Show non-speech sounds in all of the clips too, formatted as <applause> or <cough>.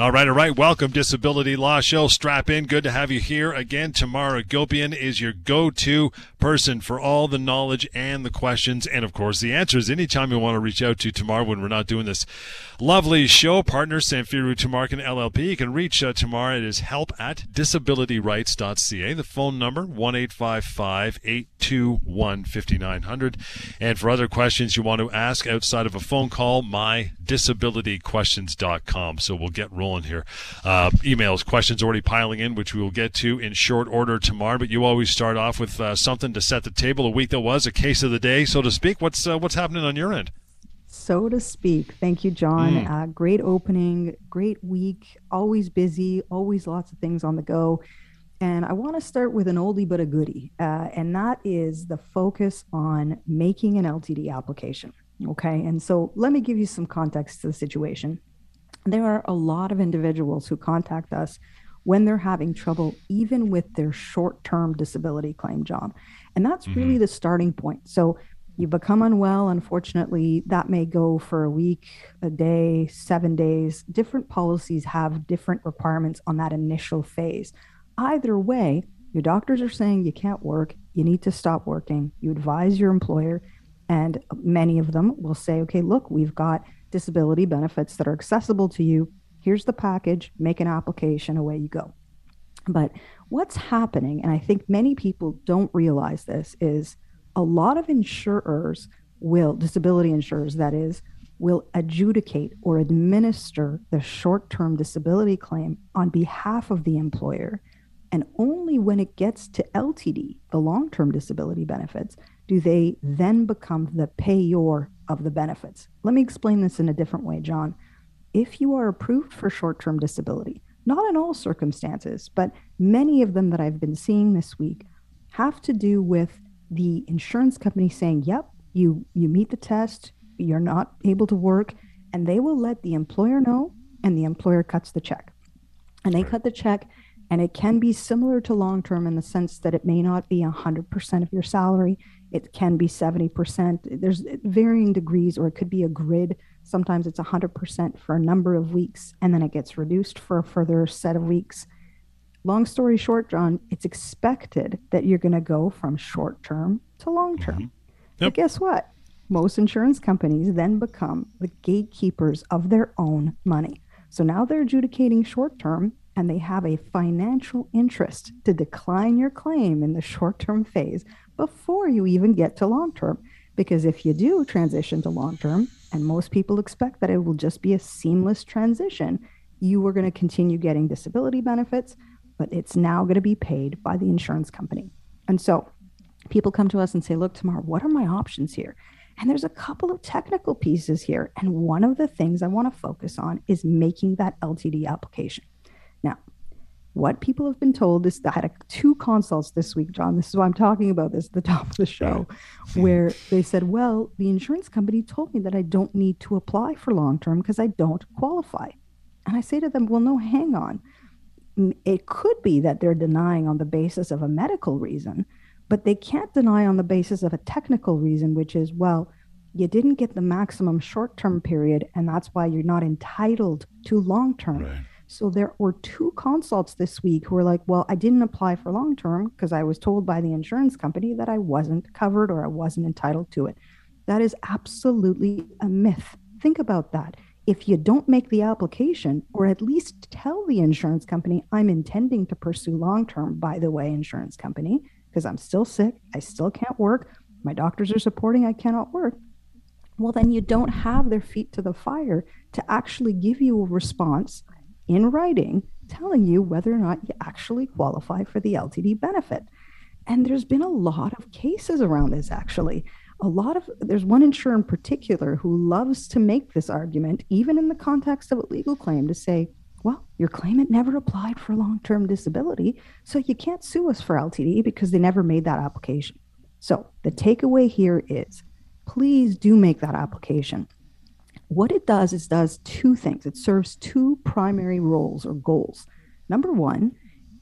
All right, all right. Welcome, Disability Law Show. Strap in. Good to have you here again. Tamara Gopian is your go-to person for all the knowledge and the questions, and of course the answers. Anytime you want to reach out to Tamara when we're not doing this lovely show, partner Samfiru Tumarkin LLP, you can reach uh, Tamara. It is help at disabilityrights.ca. The phone number one eight five five eight two one fifty nine hundred. And for other questions you want to ask outside of a phone call, my disabilityquestions.com. So we'll get rolling here. Uh, emails, questions already piling in, which we will get to in short order tomorrow. But you always start off with uh, something to set the table. A week that was a case of the day, so to speak. What's uh, what's happening on your end? So to speak. Thank you, John. Mm. great opening, great week. Always busy, always lots of things on the go. And I want to start with an oldie but a goodie, uh, and that is the focus on making an LTD application. Okay. And so let me give you some context to the situation. There are a lot of individuals who contact us when they're having trouble, even with their short term disability claim, job. And that's mm-hmm. really the starting point. So you become unwell. Unfortunately, that may go for a week, a day, seven days. Different policies have different requirements on that initial phase. Either way, your doctors are saying you can't work, you need to stop working. You advise your employer, and many of them will say, okay, look, we've got disability benefits that are accessible to you. Here's the package, make an application, away you go. But what's happening, and I think many people don't realize this, is a lot of insurers will, disability insurers, that is, will adjudicate or administer the short term disability claim on behalf of the employer. And only when it gets to LTD, the long term disability benefits, do they then become the payor of the benefits? Let me explain this in a different way, John. If you are approved for short term disability, not in all circumstances, but many of them that I've been seeing this week have to do with the insurance company saying, "Yep, you you meet the test, you're not able to work," and they will let the employer know, and the employer cuts the check. And they cut the check and it can be similar to long term in the sense that it may not be 100% of your salary. It can be 70%. There's varying degrees, or it could be a grid. Sometimes it's 100% for a number of weeks, and then it gets reduced for a further set of weeks. Long story short, John, it's expected that you're going to go from short term to long term. Mm-hmm. Yep. But guess what? Most insurance companies then become the gatekeepers of their own money. So now they're adjudicating short term and they have a financial interest to decline your claim in the short term phase before you even get to long term. Because if you do transition to long term, and most people expect that it will just be a seamless transition, you are going to continue getting disability benefits, but it's now going to be paid by the insurance company. And so people come to us and say, Look, Tamar, what are my options here? And there's a couple of technical pieces here. And one of the things I want to focus on is making that LTD application. What people have been told is I had a, two consults this week, John. This is why I'm talking about this at the <laughs> top of the show, where they said, Well, the insurance company told me that I don't need to apply for long term because I don't qualify. And I say to them, Well, no, hang on. It could be that they're denying on the basis of a medical reason, but they can't deny on the basis of a technical reason, which is, well, you didn't get the maximum short term period, and that's why you're not entitled to long term. Right. So there were two consults this week who were like, well, I didn't apply for long term because I was told by the insurance company that I wasn't covered or I wasn't entitled to it. That is absolutely a myth. Think about that. If you don't make the application, or at least tell the insurance company, I'm intending to pursue long term, by the way, insurance company, because I'm still sick, I still can't work, my doctors are supporting I cannot work, well, then you don't have their feet to the fire to actually give you a response in writing telling you whether or not you actually qualify for the LTD benefit. And there's been a lot of cases around this actually. A lot of there's one insurer in particular who loves to make this argument, even in the context of a legal claim, to say, well, your claimant never applied for long term disability, so you can't sue us for LTD because they never made that application. So the takeaway here is please do make that application. What it does is does two things. It serves two primary roles or goals. Number one,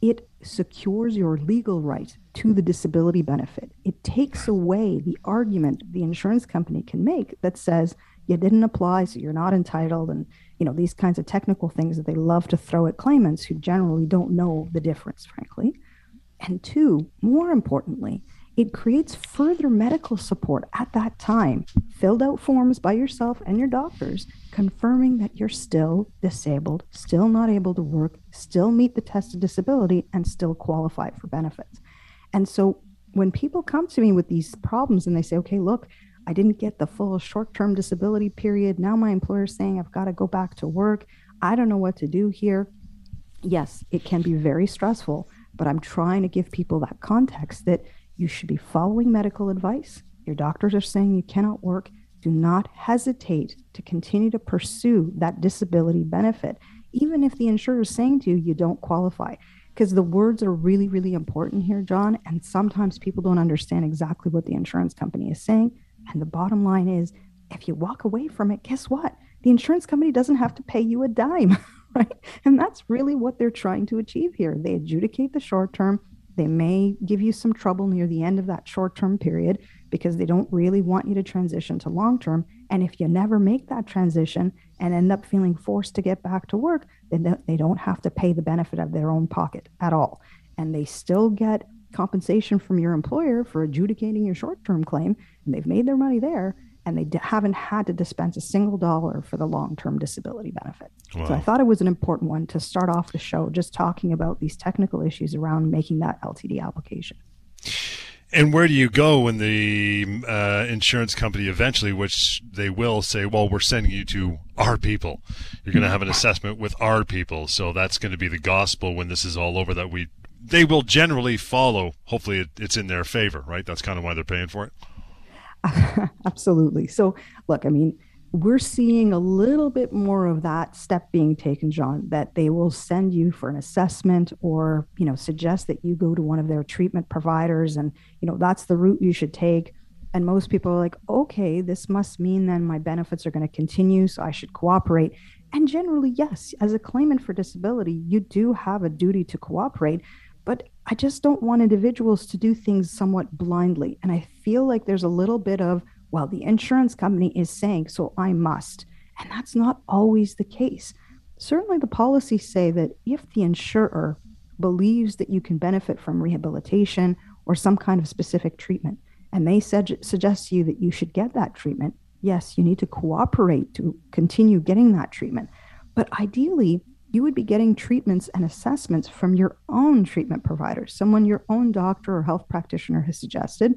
it secures your legal right to the disability benefit. It takes away the argument the insurance company can make that says you didn't apply, so you're not entitled, and you know these kinds of technical things that they love to throw at claimants who generally don't know the difference, frankly. And two, more importantly, it creates further medical support at that time, filled out forms by yourself and your doctors confirming that you're still disabled, still not able to work, still meet the test of disability, and still qualify for benefits. And so when people come to me with these problems and they say, okay, look, I didn't get the full short term disability period. Now my employer is saying I've got to go back to work. I don't know what to do here. Yes, it can be very stressful, but I'm trying to give people that context that you should be following medical advice. Your doctors are saying you cannot work. Do not hesitate to continue to pursue that disability benefit, even if the insurer is saying to you, you don't qualify. Because the words are really, really important here, John. And sometimes people don't understand exactly what the insurance company is saying. And the bottom line is if you walk away from it, guess what? The insurance company doesn't have to pay you a dime, <laughs> right? And that's really what they're trying to achieve here. They adjudicate the short term, they may give you some trouble near the end of that short term period because they don't really want you to transition to long term. And if you never make that transition and end up feeling forced to get back to work, then they don't have to pay the benefit of their own pocket at all. And they still get compensation from your employer for adjudicating your short term claim, and they've made their money there and they d- haven't had to dispense a single dollar for the long term disability benefit. Wow. So I thought it was an important one to start off the show just talking about these technical issues around making that LTD application. And where do you go when the uh, insurance company eventually, which they will say, well, we're sending you to our people. You're going to have an assessment with our people. So that's going to be the gospel when this is all over that we, they will generally follow. Hopefully it, it's in their favor, right? That's kind of why they're paying for it. <laughs> Absolutely. So, look, I mean, we're seeing a little bit more of that step being taken, John, that they will send you for an assessment or, you know, suggest that you go to one of their treatment providers and, you know, that's the route you should take. And most people are like, okay, this must mean then my benefits are going to continue, so I should cooperate. And generally, yes, as a claimant for disability, you do have a duty to cooperate. But I just don't want individuals to do things somewhat blindly. And I feel like there's a little bit of, well, the insurance company is saying, so I must. And that's not always the case. Certainly, the policies say that if the insurer believes that you can benefit from rehabilitation or some kind of specific treatment, and they suggest to you that you should get that treatment, yes, you need to cooperate to continue getting that treatment. But ideally, you would be getting treatments and assessments from your own treatment provider, someone your own doctor or health practitioner has suggested.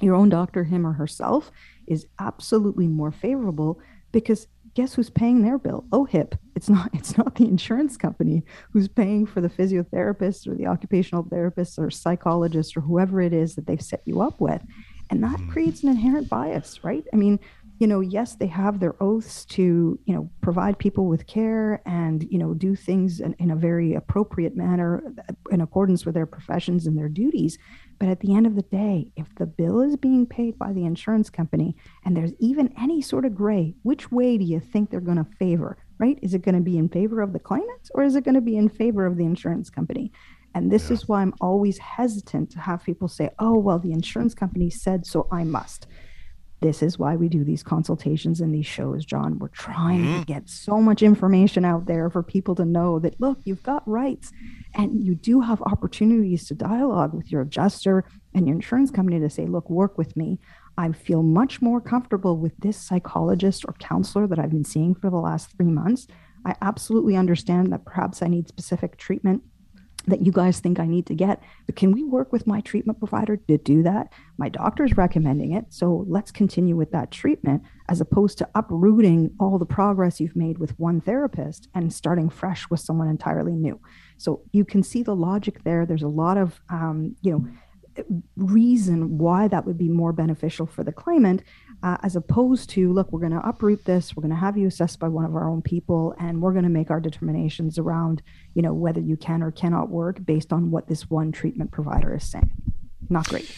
Your own doctor, him or herself, is absolutely more favorable because guess who's paying their bill? OHIP. It's not <laughs> it's not the insurance company who's paying for the physiotherapist or the occupational therapist or psychologist or whoever it is that they've set you up with. And that mm-hmm. creates an inherent bias, right? I mean, you know, yes, they have their oaths to, you know, provide people with care and, you know, do things in, in, a very appropriate manner in accordance with their professions and their duties. But at the end of the day, if the bill is being paid by the insurance company and there's even any sort of gray, which way do you think they're going to favor, right? Is it going to be in favor of the claimant or is it going to be in favor of the insurance company? And this yeah. is why I'm always hesitant to have people say, oh, well, the insurance company said, so I must this is why we do these consultations and these shows, John. We're trying mm-hmm. to get so much information out there for people to know that, look, you've got rights and you do have opportunities to dialogue with your adjuster and your insurance company to say, look, work with me. I feel much more comfortable with this psychologist or counselor that I've been seeing for the last three months. I absolutely understand that perhaps I need specific treatment that you guys think I need to get. But can we work with my treatment provider to do that? My doctor's recommending it. So let's continue with that treatment as opposed to uprooting all the progress you've made with one therapist and starting fresh with someone entirely new. So you can see the logic there. There's a lot of, um, you know, reason why that would be more beneficial for the claimant uh, as opposed to look we're going to uproot this we're going to have you assessed by one of our own people and we're going to make our determinations around you know whether you can or cannot work based on what this one treatment provider is saying. Not great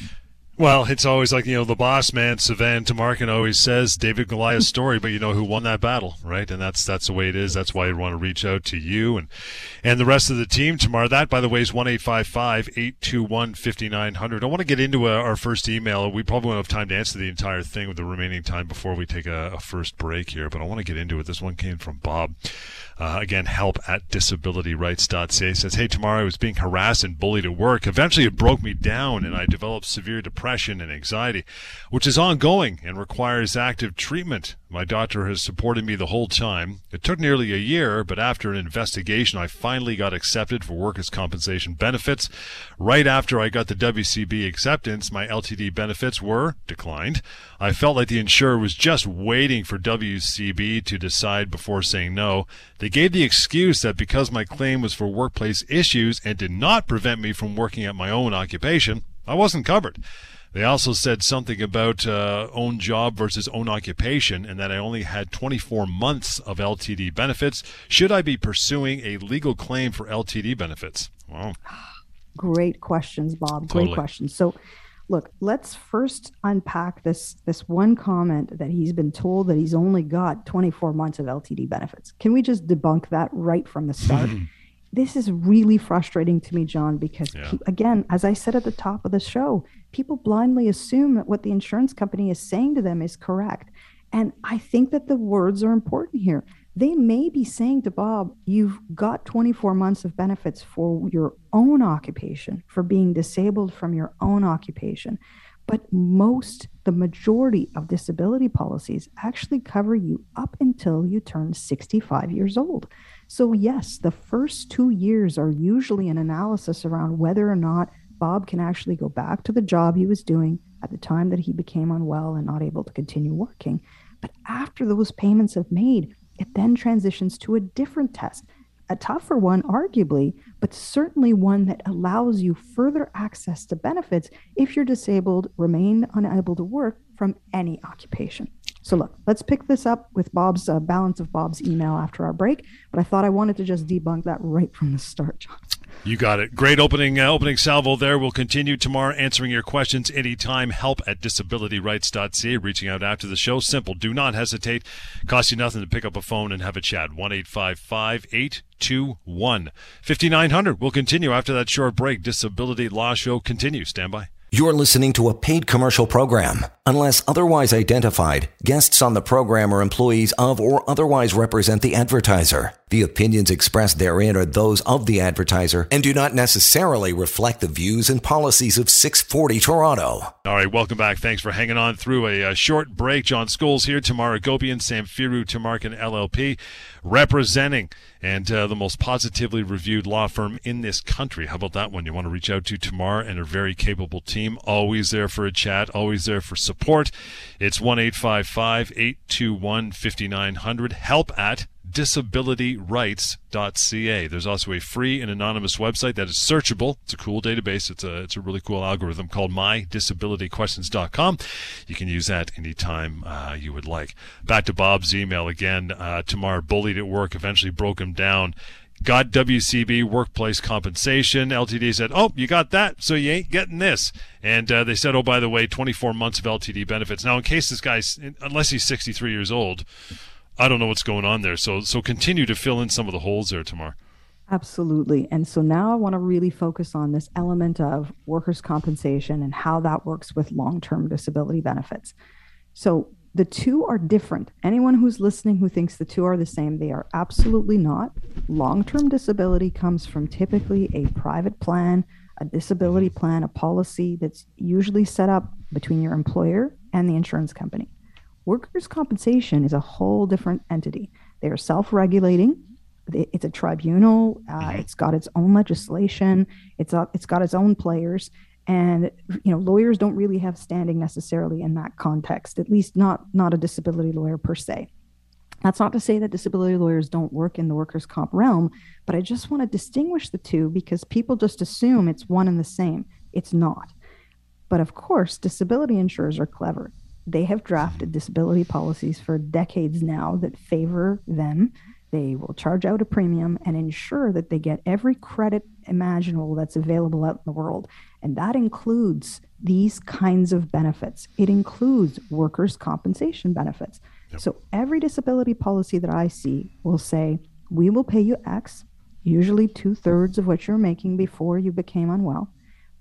Well, it's always like, you know, the boss man, Sivan Tumarkin always says David Goliath's hmm. story, but you know who won that battle, right? And that's that's the way it is. That's why I want to reach out to you and and the rest of the team Tamar. That, by the way, is 1 821 5900. I want to get into a, our first email. We probably won't have time to answer the entire thing with the remaining time before we take a, a first break here, but I want to get into it. This one came from Bob. Uh, again, help at disabilityrights.ca says, Hey, Tamar I was being harassed and bullied at work. Eventually it broke me down and I developed severe depression and anxiety, which is ongoing and requires active treatment. My doctor has supported me the whole time. It took nearly a year, but after an investigation, I finally got accepted for workers' compensation benefits. Right after I got the WCB acceptance, my LTD benefits were declined. I felt like the insurer was just waiting for WCB to decide before saying no. They gave the excuse that because my claim was for workplace issues and did not prevent me from working at my own occupation, I wasn't covered. They also said something about uh, own job versus own occupation and that I only had 24 months of LTD benefits. Should I be pursuing a legal claim for LTD benefits? Wow. Great questions, Bob. Great totally. questions. So, look, let's first unpack this this one comment that he's been told that he's only got 24 months of LTD benefits. Can we just debunk that right from the start? <laughs> this is really frustrating to me, John, because yeah. again, as I said at the top of the show, people blindly assume that what the insurance company is saying to them is correct. And I think that the words are important here. They may be saying to Bob, you've got 24 months of benefits for your own occupation, for being disabled from your own occupation. But most, the majority of disability policies actually cover you up until you turn 65 years old. So, yes, the first two years are usually an analysis around whether or not Bob can actually go back to the job he was doing at the time that he became unwell and not able to continue working. But after those payments have made, it then transitions to a different test, a tougher one, arguably, but certainly one that allows you further access to benefits if you're disabled, remain unable to work from any occupation. So, look, let's pick this up with Bob's uh, balance of Bob's email after our break. But I thought I wanted to just debunk that right from the start, John. You got it. Great opening uh, opening salvo there. We'll continue tomorrow answering your questions anytime. Help at disabilityrights.ca. Reaching out after the show. Simple. Do not hesitate. Cost you nothing to pick up a phone and have a chat. 1 821 5900. We'll continue after that short break. Disability Law Show continues. Stand by. You're listening to a paid commercial program. Unless otherwise identified, guests on the program are employees of or otherwise represent the advertiser. The opinions expressed therein are those of the advertiser and do not necessarily reflect the views and policies of 640 Toronto. All right, welcome back. Thanks for hanging on through a, a short break. John Scholes here, Tamara Gopian, Samfiru Tumarkin LLP, representing and uh, the most positively reviewed law firm in this country. How about that one? You want to reach out to Tamara and her very capable team. Always there for a chat, always there for support. It's 1 821 5900. Help at disabilityrights.ca. There's also a free and anonymous website that is searchable. It's a cool database. It's a it's a really cool algorithm called mydisabilityquestions.com. You can use that anytime uh, you would like. Back to Bob's email again. Uh, Tamar bullied at work, eventually broke him down. Got WCB workplace compensation. LTD said, "Oh, you got that, so you ain't getting this." And uh, they said, "Oh, by the way, 24 months of LTD benefits." Now, in case this guy's, unless he's 63 years old, I don't know what's going on there. So so continue to fill in some of the holes there, Tamar. Absolutely. And so now I want to really focus on this element of workers' compensation and how that works with long term disability benefits. So the two are different. Anyone who's listening who thinks the two are the same, they are absolutely not. Long term disability comes from typically a private plan, a disability plan, a policy that's usually set up between your employer and the insurance company. Workers' compensation is a whole different entity. They are self regulating. It's a tribunal. Uh, mm-hmm. It's got its own legislation. It's a, it's got its own players, and you know lawyers don't really have standing necessarily in that context. At least not not a disability lawyer per se. That's not to say that disability lawyers don't work in the workers' comp realm, but I just want to distinguish the two because people just assume it's one and the same. It's not. But of course, disability insurers are clever they have drafted disability policies for decades now that favor them. They will charge out a premium and ensure that they get every credit imaginable that's available out in the world. And that includes these kinds of benefits. It includes workers' compensation benefits. Yep. So every disability policy that I see will say, we will pay you X, usually two thirds of what you're making before you became unwell.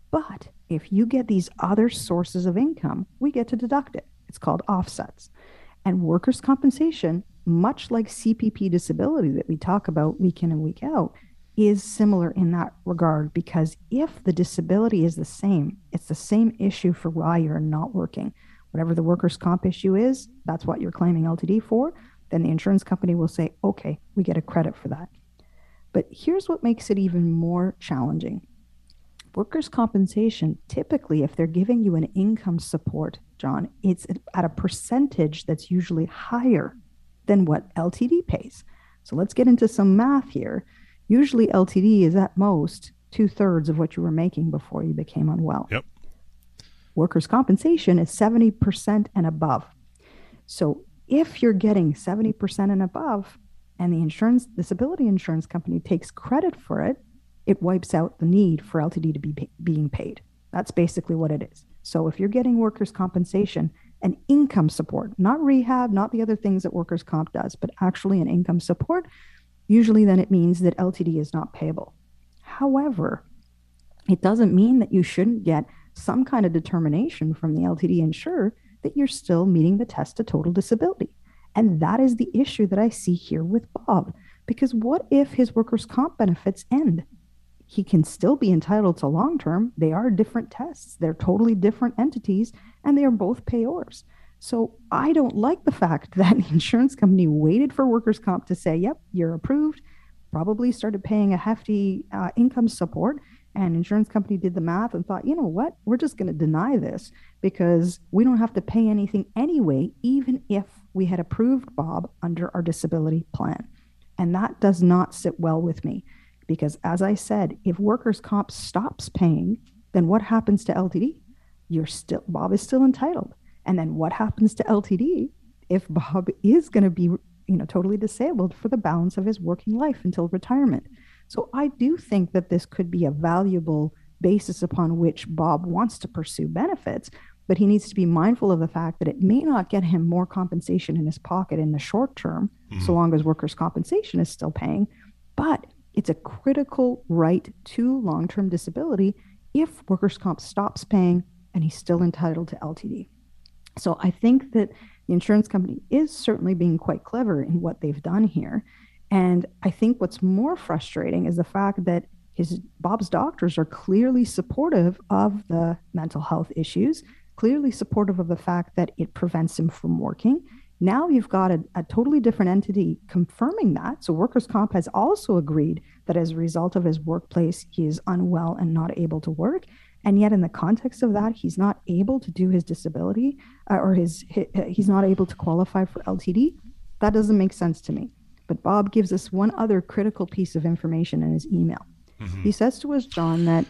But if you get these other sources of income, we get to deduct it. It's called offsets. And workers' compensation, much like CPP disability that we talk about week in and week out, is similar in that regard because if the disability is the same, it's the same issue for why you're not working. Whatever the workers' comp issue is, that's what you're claiming LTD for. Then the insurance company will say, okay, we get a credit for that. But here's what makes it even more challenging workers' compensation, typically, if they're giving you an income support, John, it's at a percentage that's usually higher than what LTD pays. So let's get into some math here. Usually, LTD is at most two thirds of what you were making before you became unwell. Yep. Workers' compensation is 70% and above. So if you're getting 70% and above, and the insurance disability insurance company takes credit for it, it wipes out the need for LTD to be pay- being paid. That's basically what it is. So if you're getting workers' compensation and income support, not rehab, not the other things that workers' comp does, but actually an income support, usually then it means that LTD is not payable. However, it doesn't mean that you shouldn't get some kind of determination from the LTD insurer that you're still meeting the test of total disability. And that is the issue that I see here with Bob. Because what if his workers' comp benefits end? He can still be entitled to long term. They are different tests, they're totally different entities, and they are both payors. So I don't like the fact <laughs> that the insurance company waited for workers' comp to say, yep, you're approved, probably started paying a hefty uh, income support. And insurance company did the math and thought, you know what, we're just going to deny this because we don't have to pay anything anyway, even if we had approved Bob under our disability plan. And that does not sit well with me because, as I said, if workers' comp stops paying, then what happens to LTD? You're still, Bob is still entitled. And then what happens to LTD if Bob <laughs> is going to be, you know, totally disabled for the balance of his working life until retirement? So I do think that this could be a valuable basis upon which Bob wants to pursue benefits, but he needs to be mindful of the fact that it may not get him more compensation in his pocket in the short term, mm-hmm. so long as workers' compensation is still paying. But it's a critical right to long term disability if workers' comp stops paying and he's still entitled to LTD. So I think that the insurance company is certainly being quite clever in what they've done here. And I think what's more frustrating is the fact that his Bob's doctors are clearly supportive of the mental health issues clearly supportive of the fact that it prevents him from working. Now you've got a, a, totally different entity confirming that. So workers' comp has also agreed that as a result of his workplace, he is unwell and not able to work. And yet, in the context of that, he's not able to do his disability uh, or his, his he's not able to qualify for LTD. That doesn't make sense to me. But Bob gives us one other critical piece of information in his email. Mm-hmm. He says to us, John, that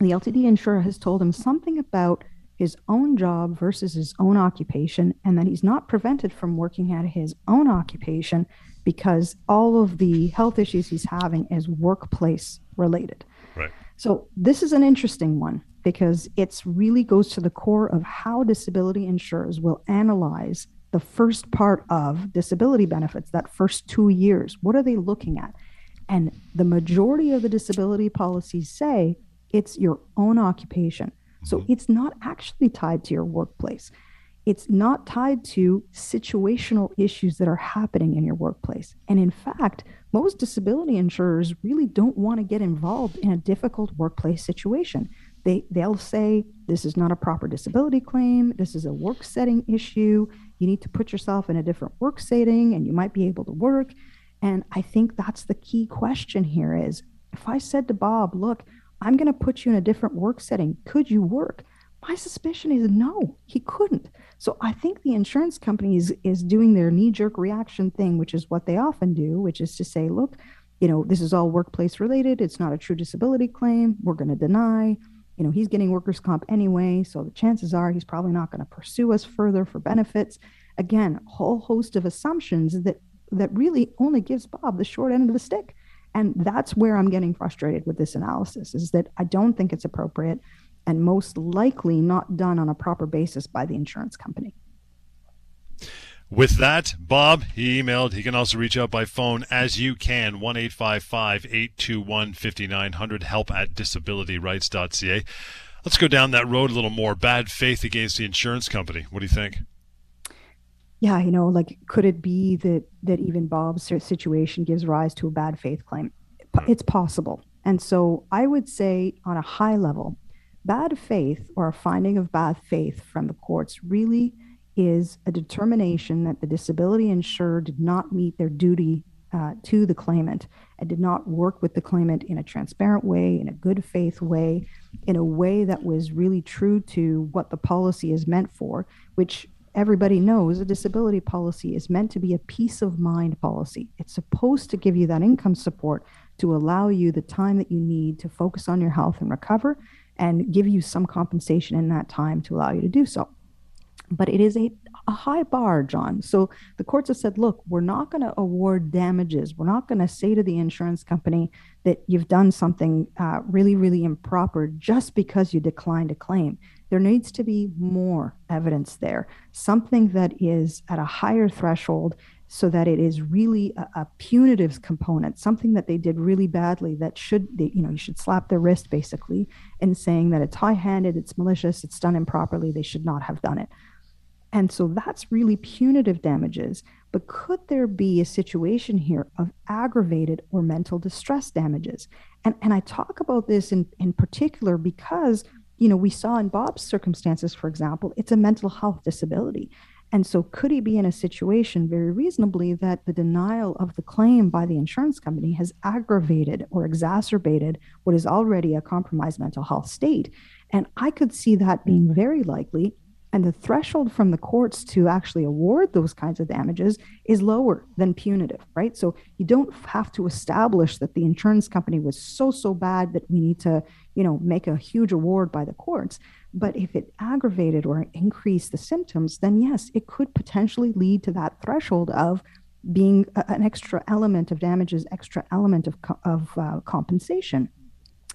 the LTD insurer has told him something about his own job versus his own occupation, and that he's not prevented from working at his own occupation because all of the health issues he's having is workplace related. Right. So this is an interesting one because it's really goes to the core of how disability insurers will analyze the first part of disability benefits, that first two years. What are they looking at? And the majority of the disability policies say it's your own occupation. So mm-hmm. it's not actually tied to your workplace. It's not tied to situational issues that are happening in your workplace. And in fact, most disability insurers really don't want to get involved in a difficult workplace situation. They, they'll say, this is not a proper disability claim. This is a work setting issue. You need to put yourself in a different work setting and you might be able to work. And I think that's the key question here is if I said to Bob, look, I'm going to put you in a different work setting. Could you work? My suspicion is no, he couldn't. So I think the insurance company is, is doing their knee jerk reaction thing, which is what they often do, which is to say, look, you know, this is all workplace related. It's not a true disability claim. We're going to deny. You know, he's getting workers' comp anyway. So the chances are he's probably not going to pursue us further for benefits. Again, a whole host of assumptions that that really only gives Bob the short end of the stick. And that's where I'm getting frustrated with this analysis is that I don't think it's appropriate. and most likely not done on a proper basis by the insurance company. With that, Bob, he emailed. He can also reach out by phone as you can, 1 821 5900, help at disabilityrights.ca. Let's go down that road a little more. Bad faith against the insurance company. What do you think? Yeah, you know, like could it be that that even Bob's situation gives rise to a bad faith claim? It's possible. And so I would say on a high level, bad faith or a finding of bad faith from the courts really is a determination that the disability insurer did not meet their duty uh, to the claimant and did not work with the claimant in a transparent way, in a good faith way, in a way that was really true to what the policy is meant for, which everybody knows a disability policy is meant to be a peace of mind policy. It's supposed to give you that income support to allow you the time that you need to focus on your health and recover and give you some compensation in that time to allow you to do so but it is a, a high bar, John. So the courts have said, look, we're not going to award damages. We're not going to say to the insurance company that you've done something uh, really, really improper just because you declined a claim. There needs to be more evidence there, something that is at a higher threshold so that it is really a, a, punitive component, something that they did really badly that should, they, you know, you should slap their wrist basically in saying that it's high handed, it's malicious, it's done improperly, they should not have done it. And so that's really punitive damages. But could there be a situation here of aggravated or mental distress damages? And, and I talk about this in, in particular because, you know, we saw in Bob's circumstances, for example, it's a mental health disability. And so, could he be in a situation very reasonably that the denial of the claim by the insurance company has aggravated or exacerbated what is already a compromised mental health state? And I could see that being very likely and the threshold from the courts to actually award those kinds of damages is lower than punitive, right? So you don't have to establish that the insurance company was so, so bad that we need to, you know, make a huge award by the courts. But if it aggravated or increased the symptoms, then yes, it could potentially lead to that threshold of being a, an extra element of damages, extra element of, of uh, compensation.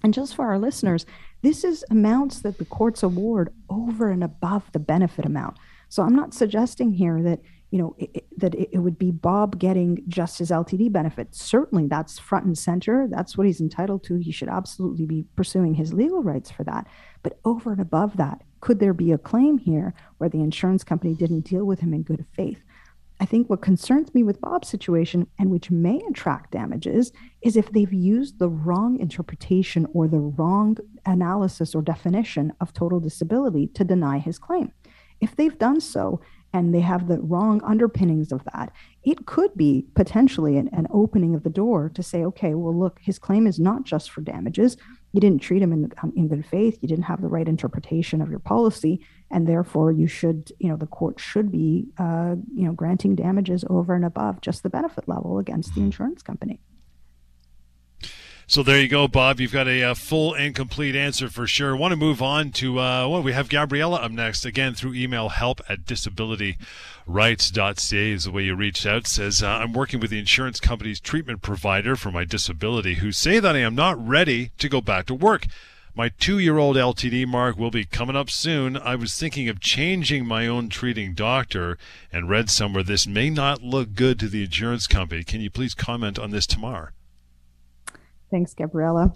And just for our listeners, this is amounts that the courts award over and above the benefit amount. So I'm not suggesting here that you know it, that it, would be Bob getting just his LTD benefit. Certainly, that's front and center. That's what he's entitled to. He should absolutely be pursuing his legal rights for that. But over and above that, could there be a claim here where the insurance company didn't deal with him in good faith? I think what concerns me with Bob's situation and which may attract damages is if they've used the wrong interpretation or the wrong analysis or definition of total disability to deny his claim. If they've done so and they have the wrong underpinnings of that, it could be potentially an, an opening of the door to say, okay, well, look, his claim is not just for damages. You didn't treat him in, um, in good faith. You didn't have the right interpretation of your policy and therefore you should you know the court should be uh, you know granting damages over and above just the benefit level against the mm-hmm. insurance company so there you go, Bob. You've got a, a, full and complete answer for sure. Want to move on to uh, well, we have Gabriella up next again through email help at disabilityrights.ca is the way you reached out. Says uh, I'm working with the insurance company's treatment provider for my disability, who say that I am not ready to go back to work. My two year old LTD mark will be coming up soon. I was thinking of changing my own treating doctor and read somewhere this may not look good to the insurance company. Can you please comment on this Tamar? Thanks, Gabriella.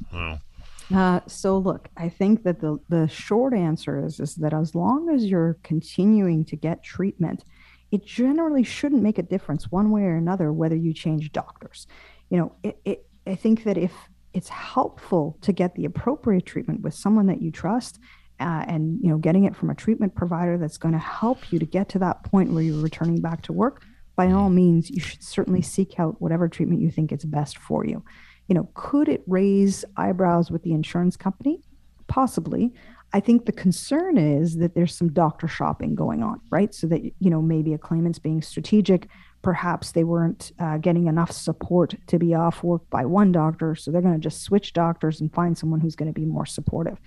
Uh, so look, I think that the the short answer is is that as long as you're continuing to get treatment, it generally shouldn't make a difference one way or another whether you change doctors. You know, it, it, I think that if it's helpful to get the appropriate treatment with someone that you trust, uh, and you know, getting it from a treatment provider that's going to help you to get to that point where you're returning back to work. By all means, you should certainly seek out whatever treatment you think is best for you you know, could it raise eyebrows with the insurance company? Possibly. I think the concern is that there's some doctor shopping going on, right? So that, you know, maybe a claimant's being strategic. Perhaps they weren't uh, getting enough support to be off work by one doctor. So they're going to just switch doctors and find someone who's going to be more supportive.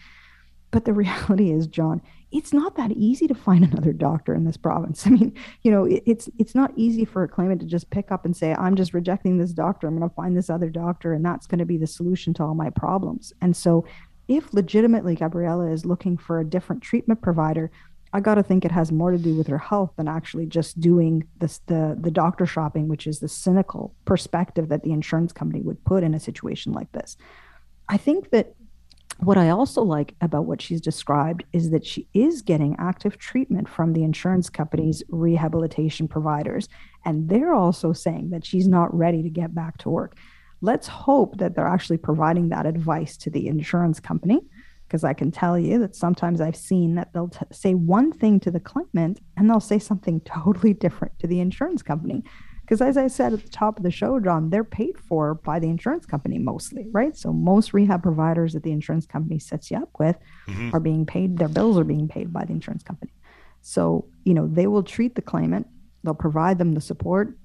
But the <laughs> reality is, John, it's not that easy to find another doctor in this province. <laughs> I mean, you know, it, it's it's not easy for a claimant to just pick up and say, "I'm just rejecting this doctor. I'm going to find this other doctor, and that's going to be the solution to all my problems." And so, if legitimately Gabriella is looking for a different treatment provider, I got to think it has more to do with her health than actually just doing this the the doctor shopping, which is the cynical perspective that the insurance company would put in a situation like this. I think that what I also like about what she's described is that she is getting active treatment from the insurance company's rehabilitation providers. And they're also saying that she's not ready to get back to work. Let's hope that they're actually providing that advice to the insurance company. Because I can tell you that sometimes I've seen that they'll t- say one thing to the claimant and they'll say something <laughs> totally different to the insurance company. Because as I said at the top of the show, John, they're paid for by the insurance company mostly, right? So most rehab providers that the insurance company sets you up with mm-hmm. are being paid, their bills are being paid by the insurance company. So, you know, they will treat the claimant, they'll provide them the support,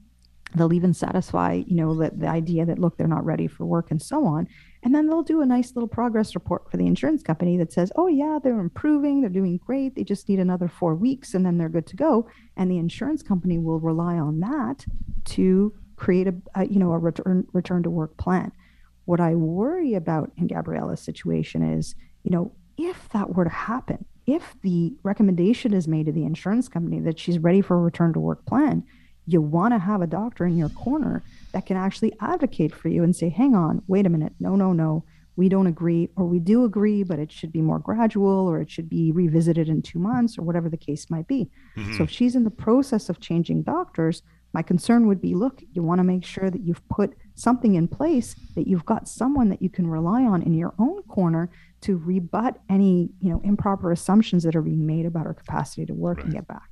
they'll even satisfy you know the, the idea that look they're not ready for work and so on and then they'll do a nice little progress report for the insurance company that says oh yeah they're improving they're doing great they just need another four weeks and then they're good to go. And the insurance company will rely on that to create a, a you know a return return to work plan. What i worry about in gabriella's situation is you know if that were to happen if the recommendation is made to the insurance company that she's ready for a return to work plan you want to have a doctor in your corner that can actually advocate for you and say, hang on, wait a minute, no, no, no, we don't agree, or we do agree, but it should be more gradual, or it should be revisited in two months, or whatever the case might be. Mm-hmm. So if she's in the process of changing doctors, my concern would be look, you want to make sure that you've put something in place, that you've got someone that you can rely on in your own corner to rebut any you know improper assumptions that are being made about her capacity to work right. and get back.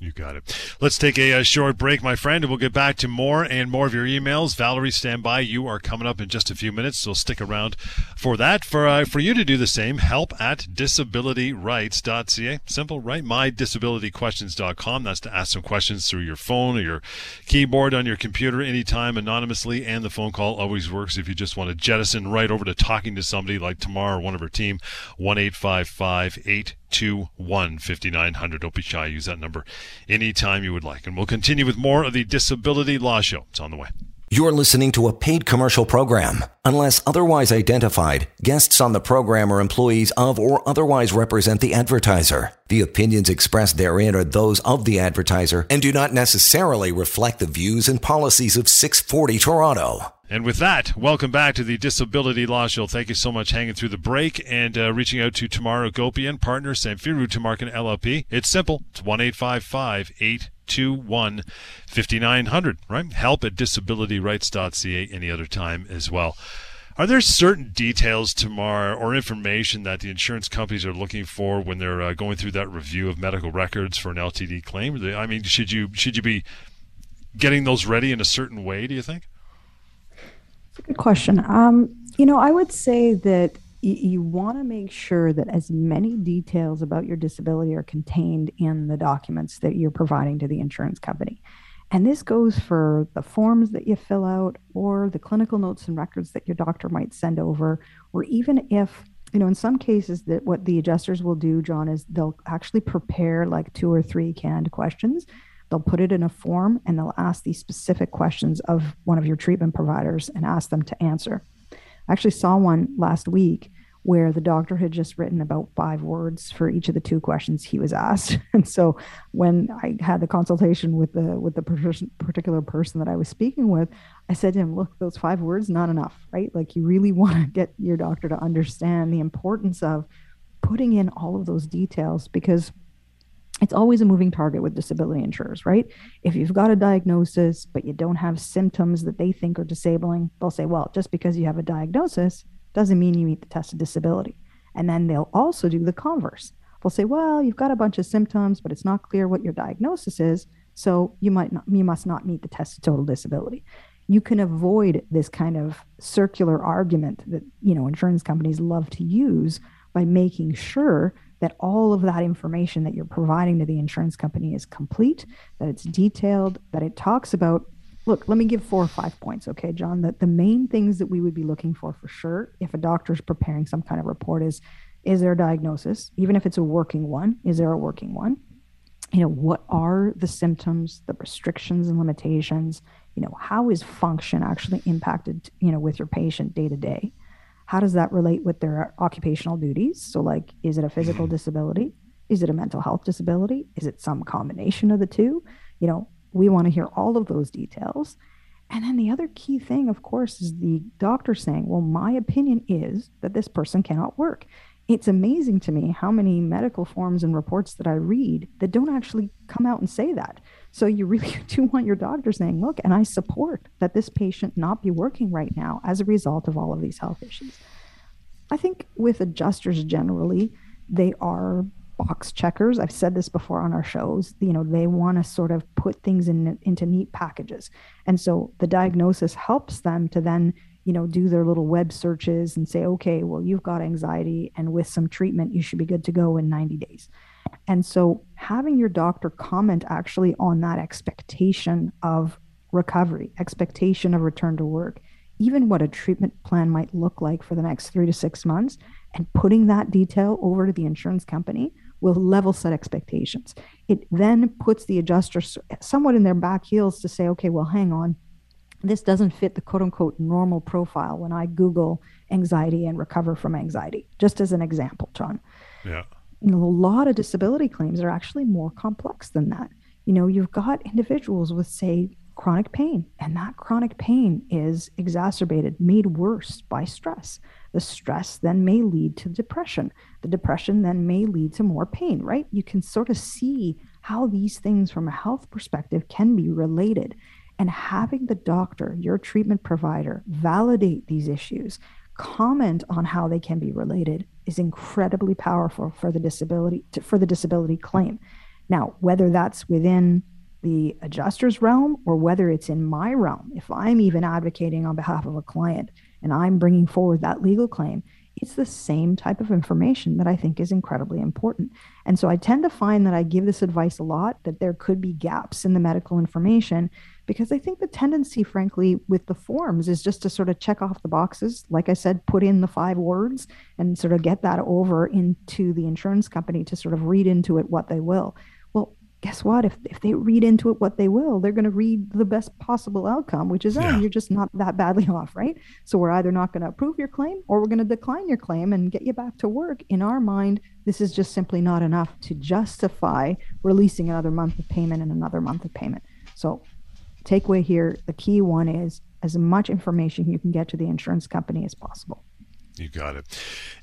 You got it. Let's take a, a, short break, my friend, and we'll get back to more and more of your emails. Valerie, stand by. You are coming up in just a few minutes, so stick around for that. For uh, for you to do the same, help at disabilityrights.ca. Simple, right? MyDisabilityQuestions.com. That's to ask some questions through your phone or your keyboard on your computer anytime anonymously, and the phone call always works if you just want to jettison right over to talking to somebody like Tamar or one of her team. 1 855 821 5900. Don't be shy. Use that number anytime you would like. And we'll continue with more of the Disability Law Show. It's on the way. You're listening to a paid commercial program. Unless otherwise identified, guests on the program are employees of or otherwise represent the advertiser. The opinions expressed therein are those of the advertiser and do not necessarily reflect the views and policies of 640 Toronto. And with that, welcome back to the Disability Law Show. Thank you so much hanging through the break and uh, reaching out to Tamara Gopian, partner, Samfiru Tumarkin LLP. It's simple. It's 1 821 5900, right? Help at disabilityrights.ca any other time as well. Are there certain details, Tamar, or information that the insurance companies are looking for when they're uh, going through that review of medical records for an LTD claim? I mean, should you should you be getting those ready in a certain way? Do you think? Good question. Um, you know, I would say that you want to make sure that as many details about your disability are contained in the documents that you're providing to the insurance company. And this goes for the forms that you fill out or the clinical notes and records that your doctor might send over, or even if, you know, in some cases that what the adjusters will do, John, is they'll actually prepare like two or three canned questions They'll put it in a form and they'll ask these specific questions of one of your treatment providers and ask them to answer. I actually saw one last week where the doctor had just written about five words for each of the two questions he was asked. <laughs> And so when I had the consultation with the with the particular person that I was speaking with, I said to him, "Look, those five words not enough, right? Like you really <laughs> want to get your doctor to understand the importance of putting in all of those details because it's always a moving target with disability insurers, right? Mm-hmm. If you've got a diagnosis, but you don't have symptoms that they think are disabling, they'll say, well, just because you have a diagnosis doesn't mean you meet the test of disability. And then they'll also do the converse. They'll say, well, you've got a bunch of symptoms, but it's not clear what your diagnosis is. So you might not, you must not meet the test of total disability. You can avoid this kind of circular argument that, you know, insurance companies love to use by making sure that all of that information that you're providing to the insurance company is complete, that it's detailed, that it talks about. Look, let me give four or five points, okay, John? That the main things that we would be looking for for sure if a doctor is preparing some kind of report is is there a diagnosis, even if it's a working one? Is there a working one? You know, what are the symptoms, the restrictions and limitations? You know, how is function actually impacted, you know, with your patient day to day? How does that relate with their occupational duties? So, like, is it a physical mm-hmm. disability? Is it a mental health disability? Is it some combination of the two? You know, we want to hear all of those details. And then the other key thing, of course, is the doctor saying, Well, my opinion is that this person cannot work. It's amazing to me how many medical forms and reports that I read that don't actually come out and say that. So you really <laughs> do want your doctor saying, Look, and I support that this patient not be working right now as a result of all of these health issues. I think with adjusters generally, they are box checkers. I've said this before on our shows. You know, they want to sort of put things in into neat packages. And so the diagnosis helps them to then, you know, do their little web searches and say, okay, well, you've got anxiety and with some treatment, you should be good to go in 90 days. And so having your doctor comment actually on that expectation of recovery, expectation of return to work, even what a treatment plan might look like for the next three to six months, and putting that detail over to the insurance company will level set expectations. It then puts the adjuster somewhat in their back heels to say, okay, well, hang on. This doesn't fit the quote unquote normal profile when I Google anxiety and recover from anxiety, just as an example, John. Yeah. You know, a lot of disability claims are actually more complex than that. You know, you've got individuals with, say, chronic pain, and that chronic pain is exacerbated, made worse by stress. The stress then may lead to depression. The depression then may lead to more pain, right? You can sort of see how these things from a health perspective can be related. And having the doctor, your treatment provider, validate these issues, comment on how they can be related is incredibly powerful for the disability for the disability claim. Now, whether that's within the adjuster's realm or whether it's in my realm, if I'm even advocating on behalf of a client, and I'm bringing forward that legal claim, it's the same type of information that I think is incredibly important. And so I tend to find that I give this advice a lot that there could be gaps in the medical information because I think the tendency, frankly, with the forms is just to sort of check off the boxes. Like I said, put in the five words and sort of get that over into the insurance company to sort of read into it what they will Well, guess what? If, if they read into it what they will, they're going to read the best possible outcome, which is, oh, yeah. oh, you're just not that badly <laughs> off, right? So we're either not going to approve your claim or we're going to decline your claim and get you back to work. In our mind, this is just simply not enough to justify releasing another month of payment and another month of payment. So, takeaway here the key one is as much information you can get to the insurance company as possible. You got it.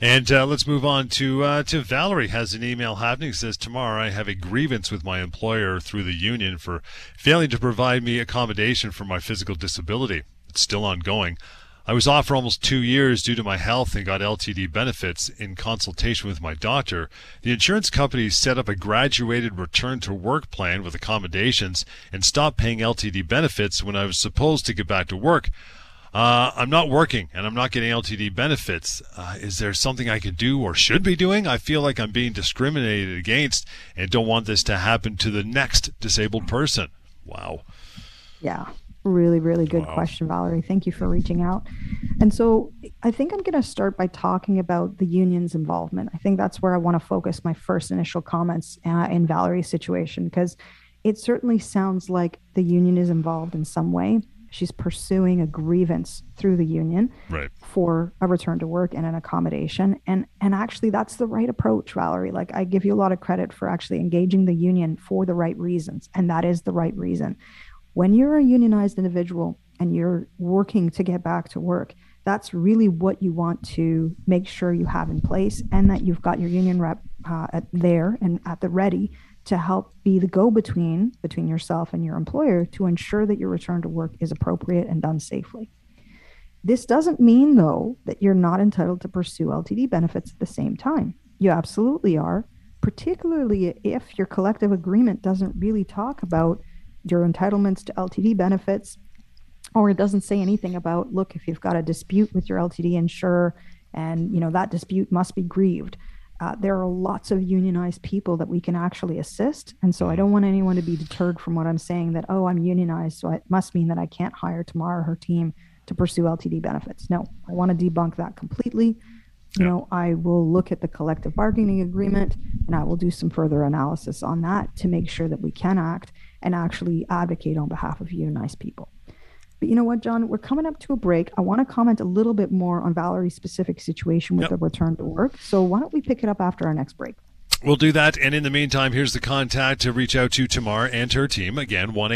And uh, let's move on to uh, to Valerie. Has an email happening. Says tomorrow I have a grievance with my employer through the union for failing to provide me accommodation for my physical disability. It's still ongoing. I was off for almost two years due to my health and got LTD benefits in consultation with my doctor. The insurance company set up a graduated return to work plan with accommodations and stopped paying LTD benefits when I was supposed to get back to work. Uh, I'm not working and I'm not getting LTD benefits. Uh, is there something I can do or should be doing? I feel like I'm being discriminated against and don't want this to happen to the next disabled person. Wow. Yeah. Really, really good wow. question, Valerie. Thank you for reaching out. And so I think I'm going to start by talking about the union's involvement. I think that's where I want to focus my first initial comments uh, in Valerie's situation because it certainly sounds like the union is involved in some way she's pursuing a grievance through the union right. for a return to work and an accommodation and and actually that's the right approach valerie like i give you a lot of credit for actually engaging the union for the right reasons and that is the right reason when you're a unionized individual and you're working to get back to work that's really what you want to make sure you have in place and that you've got your union rep uh, at, there and at the ready to help be the go between between yourself and your employer to ensure that your return to work is appropriate and done safely. This doesn't mean, though, that you're not entitled to pursue LTD benefits at the same time. You absolutely are, particularly if your collective agreement doesn't really talk about your entitlements to LTD benefits, or it doesn't say anything about, look, if you've got a dispute with your LTD insurer and you know that dispute must be grieved uh, there are lots of unionized people that we can actually assist. And so I don't want anyone to be deterred from what I'm saying that, oh, I'm unionized, so it must mean that I can't hire Tamar or her team to pursue LTD benefits. No, I want to debunk that completely. You know, I will look at the collective bargaining agreement and I will do some further analysis on that to make sure that we can act and actually advocate on behalf of unionized people. But you know what, John? We're coming up to a break. I want to comment a little bit more on Valerie's specific situation with yep. the return to work. So why don't we pick it up after our next break? We'll do that. And in the meantime, here's the contact to reach out to Tamar and her team. Again, 1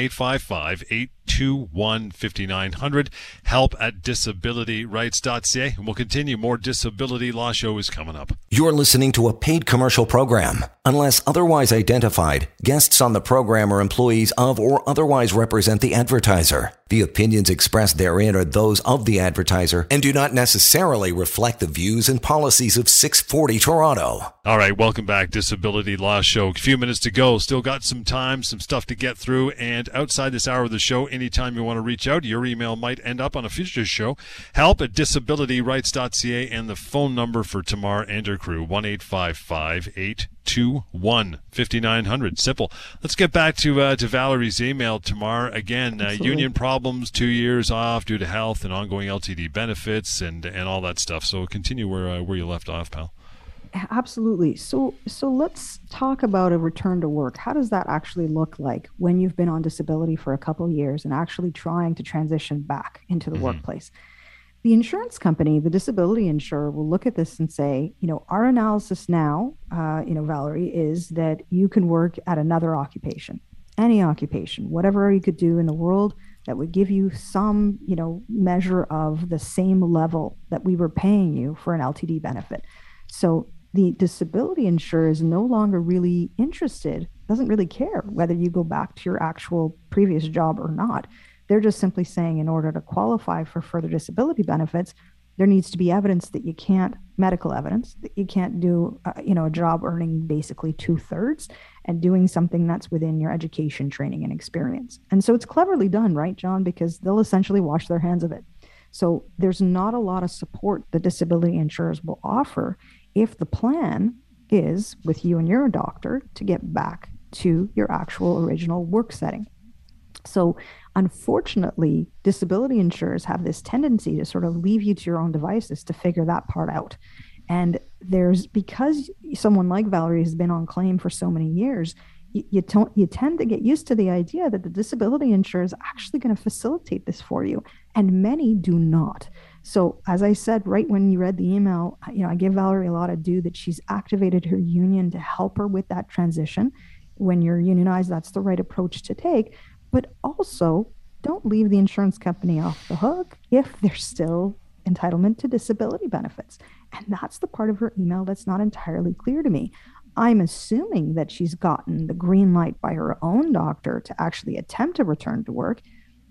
821 5900. Help at disabilityrights.ca. And we'll continue. More Disability Law Show is coming up. You're listening to a paid commercial program. Unless otherwise identified, guests on the program are employees of or otherwise represent the advertiser. The opinions expressed therein are those of the advertiser and do not necessarily reflect the views and policies of 640 Toronto. All right, welcome back, Disability Law Show. A few minutes to go. Still got some time, some stuff to get through. And outside this hour of the show, anytime you want to reach out, your email might end up on a future show. Help at disabilityrights.ca and the phone number for Tamar and her crew, 1 855 821 5900. Simple. Let's get back to uh, to Valerie's email Tamar. Again, uh, union problems, two years off due to health and ongoing LTD benefits and and all that stuff. So continue where uh, where you left off, pal. Absolutely. So so let's talk about a return to work. How does that actually look like when you've been on disability for a couple years and actually trying to transition back into the mm-hmm. workplace? the insurance company, the disability insurer, will look at this and say, you know, our analysis now, uh, you know, Valerie, is that you can work at another occupation, any occupation, whatever you could do in the world that would give you some, you know, measure of the same level that we were paying you for an LTD benefit. So the disability insurer is no longer really interested, doesn't really care whether you go back to your actual previous job or not. They're just simply saying in order to qualify for further disability benefits, there needs to be evidence that you can't medical evidence that you can't do uh, you know a job earning basically two thirds and doing something that's within your education training and experience. And so it's cleverly done right john? Because they'll essentially wash their hands of it. So there's not a lot of support the disability insurers will offer if the plan is with you and your doctor to get back to your actual original work setting so Unfortunately, disability insurers have this tendency to sort of leave you to your own devices to figure that part out. And there's because someone like Valerie has been on claim for so many years, you, you, t- you tend to get used to the idea that the disability insurer is actually going to facilitate this for you. And many do not. So, as I said right when you read the email, you know, I give Valerie a lot of due that she's activated her union to help her with that transition. When you're unionized, that's the right approach to take but also don't leave the insurance company off the hook if there's still entitlement to disability benefits. And that's the part of her email that's not entirely clear to me. I'm assuming that she's gotten the green light by her own doctor to actually attempt to return to work.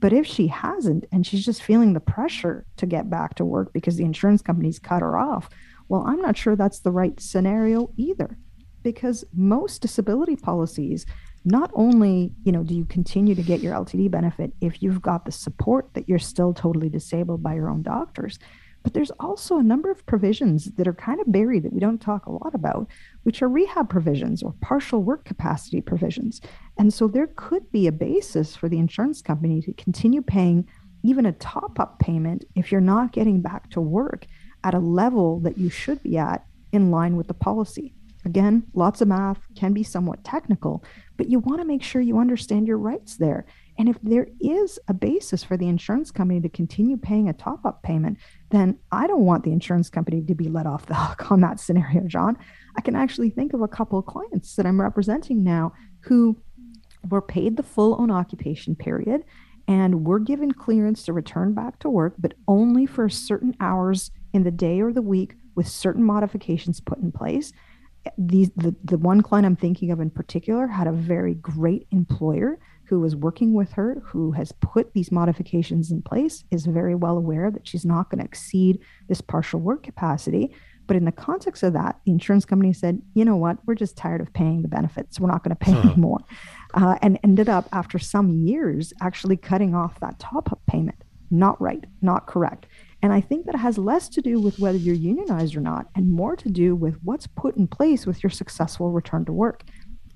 But if she hasn't and she's just feeling the pressure to get back to work because the insurance company's cut her off, well, I'm not sure that's the right scenario either. Because most disability policies not only you know do you continue to get your ltd benefit if you've got the support that you're still totally disabled by your own doctors but there's also a number of provisions that are kind of buried that we don't talk a lot about which are rehab provisions or partial work capacity provisions and so there could be a basis for the insurance company to continue paying even a top up payment if you're not getting back to work at a level that you should be at in line with the policy Again, lots of math can be somewhat technical, but you want to make sure you understand your rights there. And if there is a basis for the insurance company to continue paying a top up payment, then I don't want the insurance company to be let off the <laughs> hook on that scenario, John. I can actually think of a couple of clients that I'm representing now who were paid the full own occupation period and were given clearance to return back to work, but only for certain hours in the day or the week with certain modifications put in place these the, the one client i'm thinking of in particular had a very great employer who was working with her who has put these modifications in place is very well aware that she's not going to exceed this partial work capacity. But in the context of that the insurance company said you know what? We're just tired of paying the benefits. We're not going to pay huh. anymore. Uh, and ended up after some years actually cutting off that top up payment. Not right not correct. And I think that has less to do with whether you're unionized or not, and more to do with what's put in place with your successful return to work.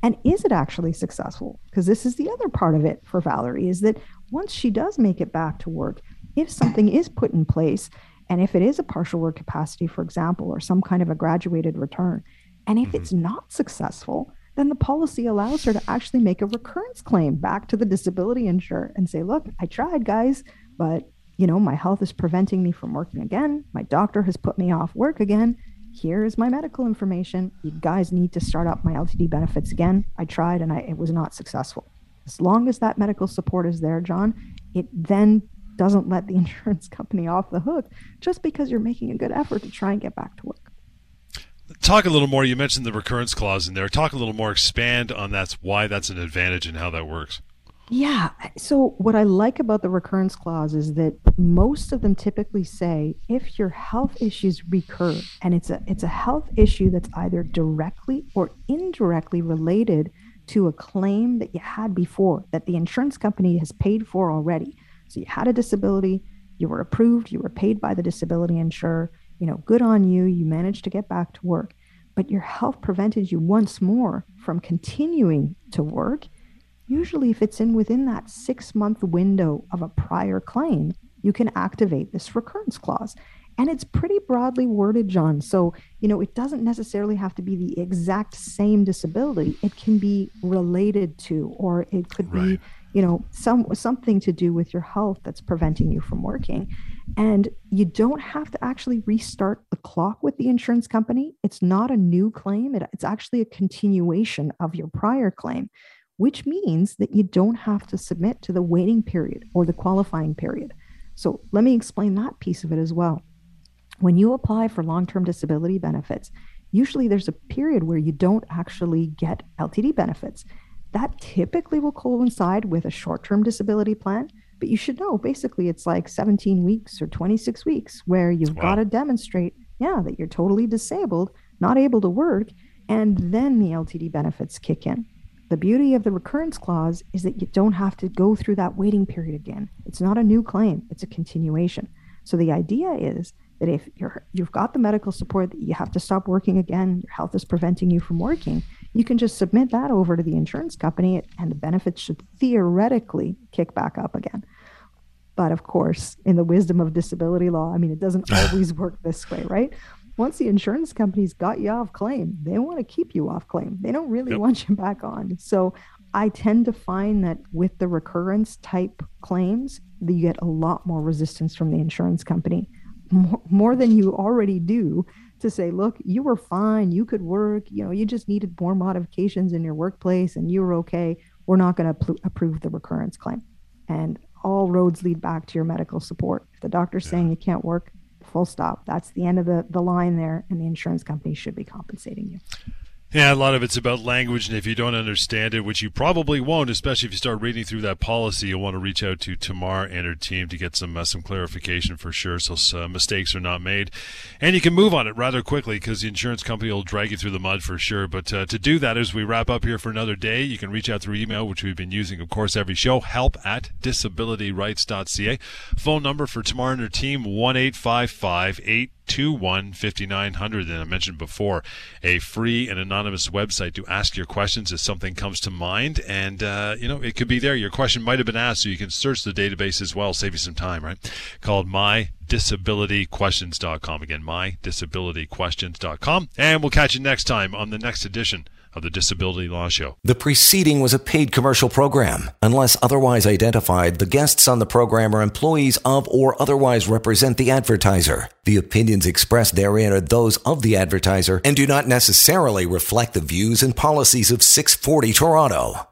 And is it actually successful? Because this is the other part of it for Valerie is that once she does make it back to work, if something is put in place, and if it is a partial work capacity, for example, or some kind of a graduated return, and if mm-hmm. it's not successful, then the policy allows her to actually make a recurrence claim back to the disability insurer and say, look, I tried, guys but you know, my health is preventing me from working again. My doctor has put me off work again. Here's my medical information. You guys need to start up my LTD benefits again. I tried and I, it was not successful. As long as that medical support is there, John, it then doesn't let the <laughs> insurance company off the hook just because you're making a good effort to try and get back to work. Talk a little more. You mentioned the recurrence clause in there. Talk a little more, expand on that's why that's an advantage and how that works. Yeah. So, what I like about the recurrence clause is that most of them typically say if your health issues recur and it's a it's a health issue that's either directly or indirectly related to a claim that you had before that the insurance company has paid for already. So, you had a disability, you were approved, you were paid by the disability insurer, you know, good on you, you managed to get back to work, but your health prevented you once more from continuing to work Usually, if it's in within that six month window of a prior claim, you can activate this recurrence clause. And it's pretty broadly worded, John. So, you know, it doesn't necessarily have to be the exact same disability. It can be related to, or it could right. be, you know, some something to do with your health that's preventing you from working. And you don't have to actually restart the clock with the insurance company. It's not a new claim. It, it's actually a continuation of your prior claim which means that you don't have to submit to the waiting period or the qualifying period. So let me explain that piece of it as well. When you apply for long term disability benefits, usually there's a period where you don't actually get LTD benefits. That typically will coincide with a short term disability plan, but you should know basically it's like 17 weeks or 26 weeks where you've wow. got to demonstrate, yeah, that you're totally disabled, not able to work, and then the LTD benefits kick in. The beauty of the recurrence clause is that you don't have to go through that waiting period again. It's not a new claim, it's a continuation. So the idea is that if you're you've got the medical support that you have to stop working again, your health is preventing you from working, you can just submit that over to the insurance company and the benefits should theoretically kick back up again. But of course, in the wisdom of disability law, I mean, it doesn't <laughs> always work this way, right? Once the insurance company's got you off claim, they want to keep you off claim. They don't really yep. want you back on. So I tend to find that with the recurrence type claims, that you get a lot more resistance from the insurance company, more, more than you already do to say, look, you were fine, you could work, you know, you just needed more modifications in your workplace and you were okay. We're not going to pl- approve the recurrence claim. And all roads lead back to your medical support. If the doctor's yeah. saying you can't work, full stop. That's the end of the, the line there, and the insurance company should be compensating you. Yeah, a lot of it's about language, and if you don't understand it, which you probably won't, especially if you start reading through that policy, you'll want to reach out to Tamar and her team to get some uh, some clarification for sure, so uh, mistakes are not made, and you can move on it rather quickly because the insurance company will drag you through the mud for sure. But uh, to do that, as we wrap up here for another day, you can reach out through email, which we've been using, of course, every show. Help at disabilityrights.ca. Phone number for Tamar and her team one eight five five eight 821 5900. And I mentioned before, a free and anonymous website to ask your questions if something comes to mind. And, uh, you know, it could be there. Your question might have been asked, so you can search the database as well, save you some time, right? Called My mydisabilityquestions.com. Again, my mydisabilityquestions.com. And we'll catch you next time on the next edition of the Disability Law Show. The preceding was a paid commercial program. Unless otherwise identified, the guests on the program are employees of or otherwise represent the advertiser. The opinions expressed therein are those of the advertiser and do not necessarily reflect the views and policies of 640 Toronto.